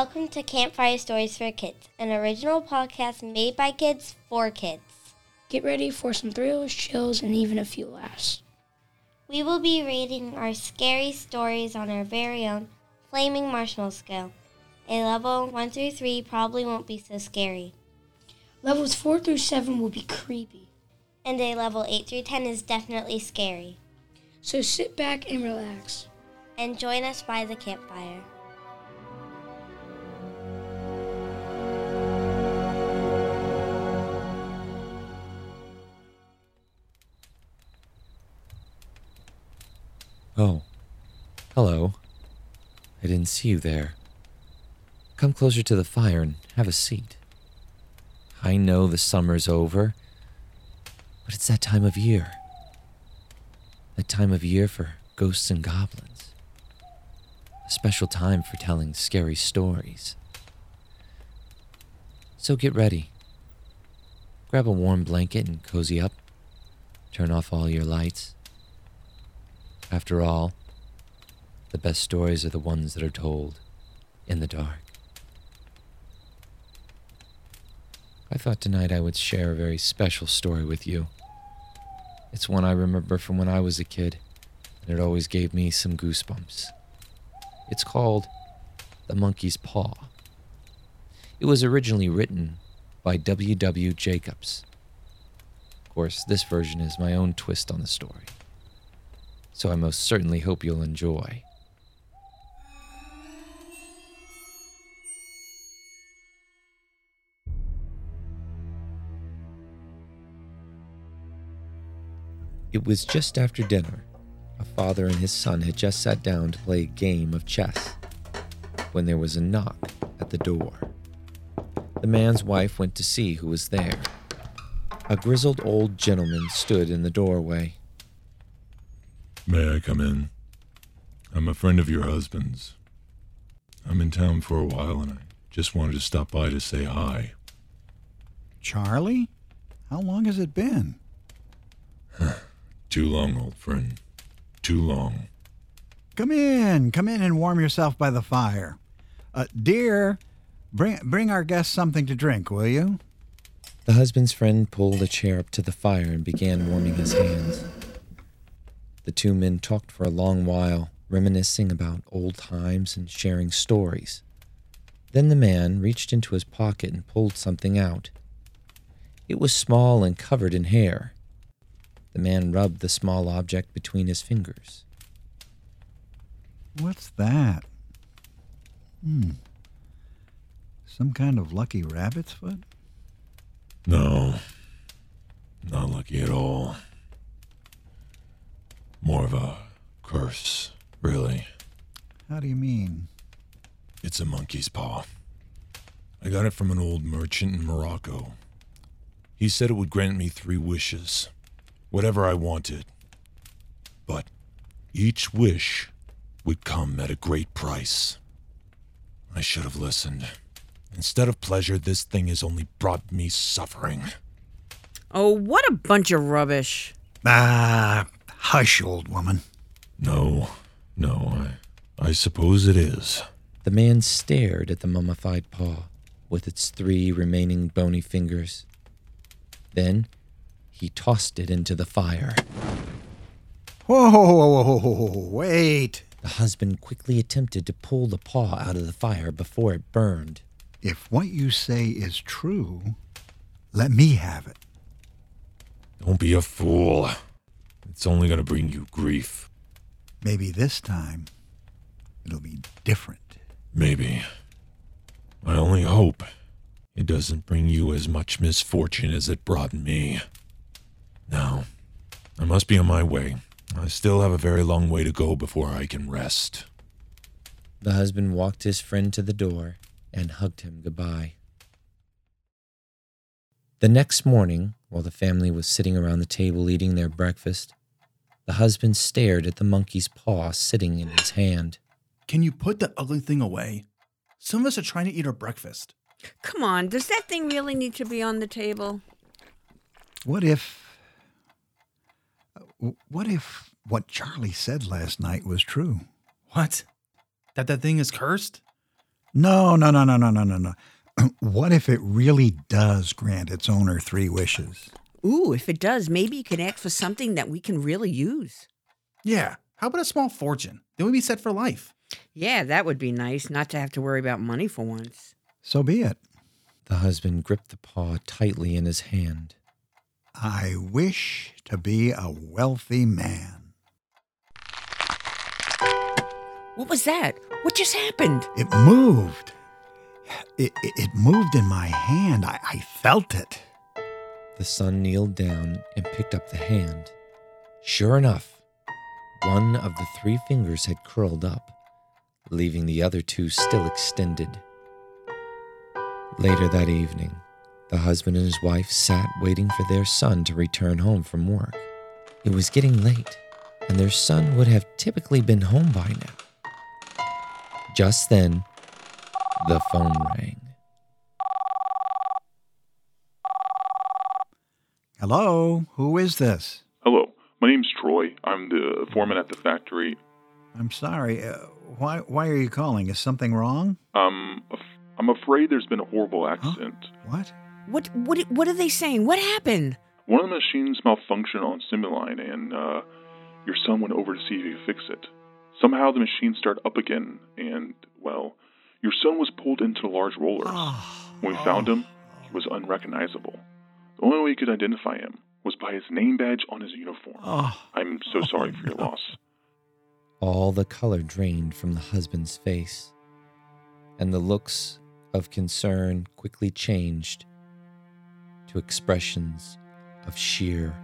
Welcome to Campfire Stories for Kids, an original podcast made by kids for kids. Get ready for some thrills, chills, and even a few laughs. We will be reading our scary stories on our very own Flaming Marshmallow scale. A level 1 through 3 probably won't be so scary, Levels 4 through 7 will be creepy. and a level 8 through 10 is definitely scary. So sit back and relax. And join us by the campfire. Oh, hello. I didn't see you there. Come closer to the fire and have a seat. I know the summer's over, but it's that time of year. That time of year for ghosts and goblins. A special time for telling scary stories. So get ready. Grab a warm blanket and cozy up. Turn off all your lights. After all, the best stories are the ones that are told in the dark. I thought tonight I would share a very special story with you. It's one I remember from when I was a kid, and it always gave me some goosebumps. It's called The Monkey's Paw. It was originally written by W. W. Jacobs. Of course, this version is my own twist on the story so I most certainly hope you'll enjoy. It was just after dinner. A father and his son had just sat down to play a game of chess when there was a knock at the door. The man's wife went to see who was there. A grizzled old gentleman stood in the doorway. May I come in? I'm a friend of your husband's. I'm in town for a while and I just wanted to stop by to say hi. Charlie? How long has it been? Too long, old friend. Too long. Come in, come in and warm yourself by the fire. Uh, dear, bring bring our guest something to drink, will you? The husband's friend pulled a chair up to the fire and began warming his hands. The two men talked for a long while, reminiscing about old times and sharing stories. Then the man reached into his pocket and pulled something out. It was small and covered in hair. The man rubbed the small object between his fingers. What's that? Hmm. Some kind of lucky rabbit's foot? No. Not lucky at all. More of a curse, really. How do you mean? It's a monkey's paw. I got it from an old merchant in Morocco. He said it would grant me three wishes, whatever I wanted. But each wish would come at a great price. I should have listened. Instead of pleasure, this thing has only brought me suffering. Oh, what a bunch of rubbish. Ah, hush, old woman. No, no, I, I suppose it is. The man stared at the mummified paw with its three remaining bony fingers. Then he tossed it into the fire. Whoa, whoa, whoa, whoa, wait. The husband quickly attempted to pull the paw out of the fire before it burned. If what you say is true, let me have it. Don't be a fool. It's only going to bring you grief. Maybe this time it'll be different. Maybe. I only hope it doesn't bring you as much misfortune as it brought me. Now, I must be on my way. I still have a very long way to go before I can rest. The husband walked his friend to the door and hugged him goodbye. The next morning, while the family was sitting around the table eating their breakfast, the husband stared at the monkey's paw sitting in his hand. Can you put that ugly thing away? Some of us are trying to eat our breakfast. Come on, does that thing really need to be on the table? What if. uh, What if what Charlie said last night was true? What? That that thing is cursed? No, no, no, no, no, no, no, no. what if it really does grant its owner three wishes? Ooh, if it does, maybe you can act for something that we can really use. Yeah. How about a small fortune? Then we'd be set for life. Yeah, that would be nice, not to have to worry about money for once. So be it. The husband gripped the paw tightly in his hand. I wish to be a wealthy man. What was that? What just happened? It moved. It, it, it moved in my hand. I, I felt it. The son kneeled down and picked up the hand. Sure enough, one of the three fingers had curled up, leaving the other two still extended. Later that evening, the husband and his wife sat waiting for their son to return home from work. It was getting late, and their son would have typically been home by now. Just then, the phone rang. Hello, who is this? Hello, my name's Troy. I'm the foreman at the factory. I'm sorry. Uh, why why are you calling? Is something wrong? Um, I'm afraid there's been a horrible accident. What? What what what are they saying? What happened? One of the machines malfunctioned on Simuline, and uh, your son went over to see if he could fix it. Somehow the machine started up again, and well, your son was pulled into the large rollers. Oh, When we found him, he was unrecognizable. The only way we could identify him was by his name badge on his uniform. Oh, I'm so oh, sorry for your no. loss. All the color drained from the husband's face, and the looks of concern quickly changed to expressions of sheer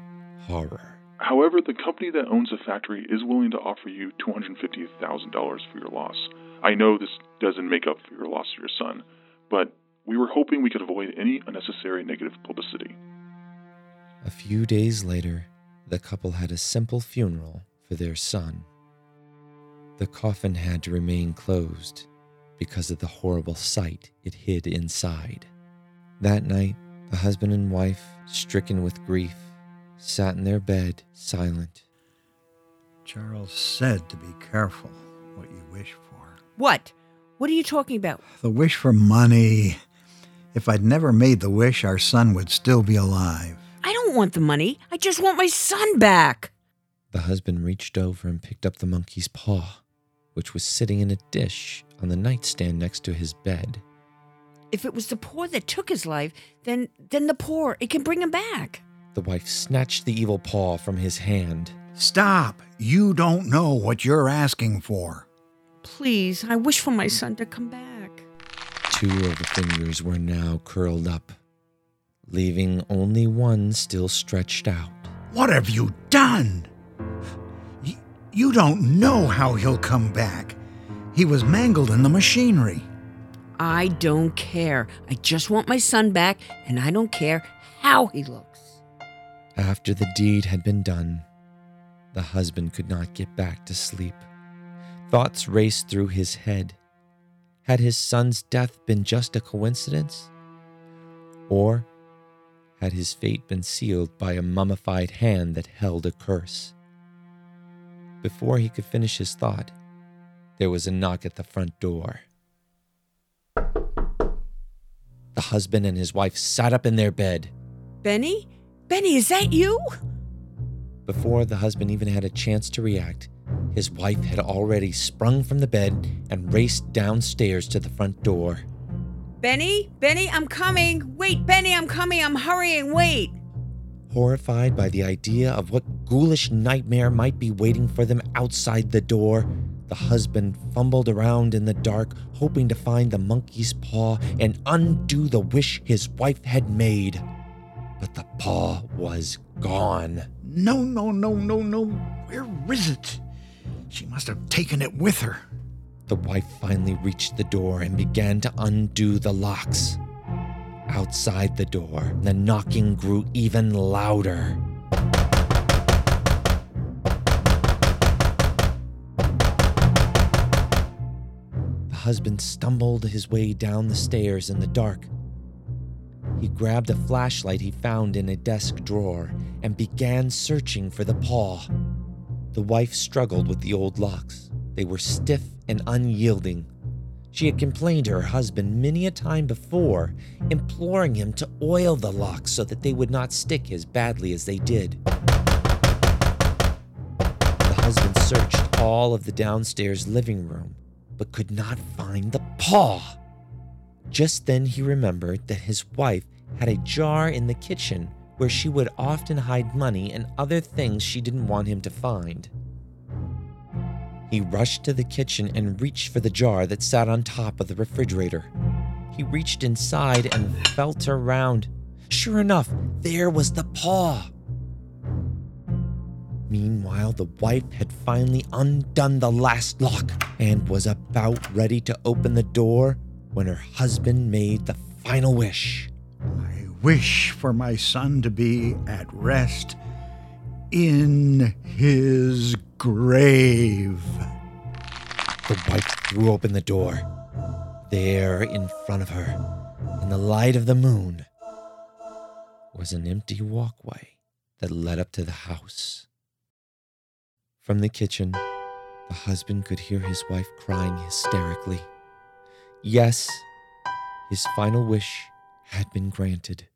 horror. However, the company that owns the factory is willing to offer you $250,000 for your loss. I know this doesn't make up for your loss of your son, but we were hoping we could avoid any unnecessary negative publicity. A few days later, the couple had a simple funeral for their son. The coffin had to remain closed because of the horrible sight it hid inside. That night, the husband and wife, stricken with grief, sat in their bed, silent. Charles said to be careful what you wish for. What? What are you talking about? The wish for money. If I'd never made the wish, our son would still be alive. I want the money. I just want my son back. The husband reached over and picked up the monkey's paw, which was sitting in a dish on the nightstand next to his bed. If it was the poor that took his life, then then the poor, it can bring him back. The wife snatched the evil paw from his hand. Stop. You don't know what you're asking for. Please, I wish for my son to come back. Two of the fingers were now curled up, leaving only one still stretched out. What have you done? Y- You don't know how he'll come back. He was mangled in the machinery. I don't care. I just want my son back, and I don't care how he looks. After the deed had been done, the husband could not get back to sleep. Thoughts raced through his head. Had his son's death been just a coincidence? Or had his fate been sealed by a mummified hand that held a curse? Before he could finish his thought, there was a knock at the front door. The husband and his wife sat up in their bed. Benny? Benny, is that you? Before the husband even had a chance to react, his wife had already sprung from the bed and raced downstairs to the front door. Benny? Benny, I'm coming. Wait, Benny, I'm coming. I'm hurrying. Wait. Horrified by the idea of what ghoulish nightmare might be waiting for them outside the door, the husband fumbled around in the dark, hoping to find the monkey's paw and undo the wish his wife had made. But the paw was gone. No, no, no, no, no. Where is it? She must have taken it with her. The wife finally reached the door and began to undo the locks. Outside the door, the knocking grew even louder. The husband stumbled his way down the stairs in the dark. He grabbed a flashlight he found in a desk drawer and began searching for the paw. The wife struggled with the old locks. They were stiff and unyielding. She had complained to her husband many a time before, imploring him to oil the locks so that they would not stick as badly as they did. The husband searched all of the downstairs living room, but could not find the paw. Just then he remembered that his wife had a jar in the kitchen where she would often hide money and other things she didn't want him to find. He rushed to the kitchen and reached for the jar that sat on top of the refrigerator. He reached inside and felt around. Sure enough, there was the paw. Meanwhile, the wife had finally undone the last lock and was about ready to open the door when her husband made the final wish. I wish for my son to be at rest in his grave. The wife threw open the door. There, in front of her, in the light of the moon, was an empty walkway that led up to the house. From the kitchen, the husband could hear his wife crying hysterically. Yes, his final wish had been granted.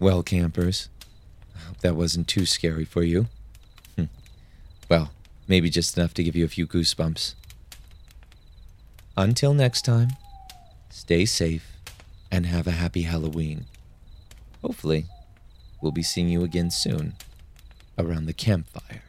Well, campers, I hope that wasn't too scary for you. Hmm. Well, maybe just enough to give you a few goosebumps. Until next time, stay safe and have a happy Halloween. Hopefully, we'll be seeing you again soon around the campfire.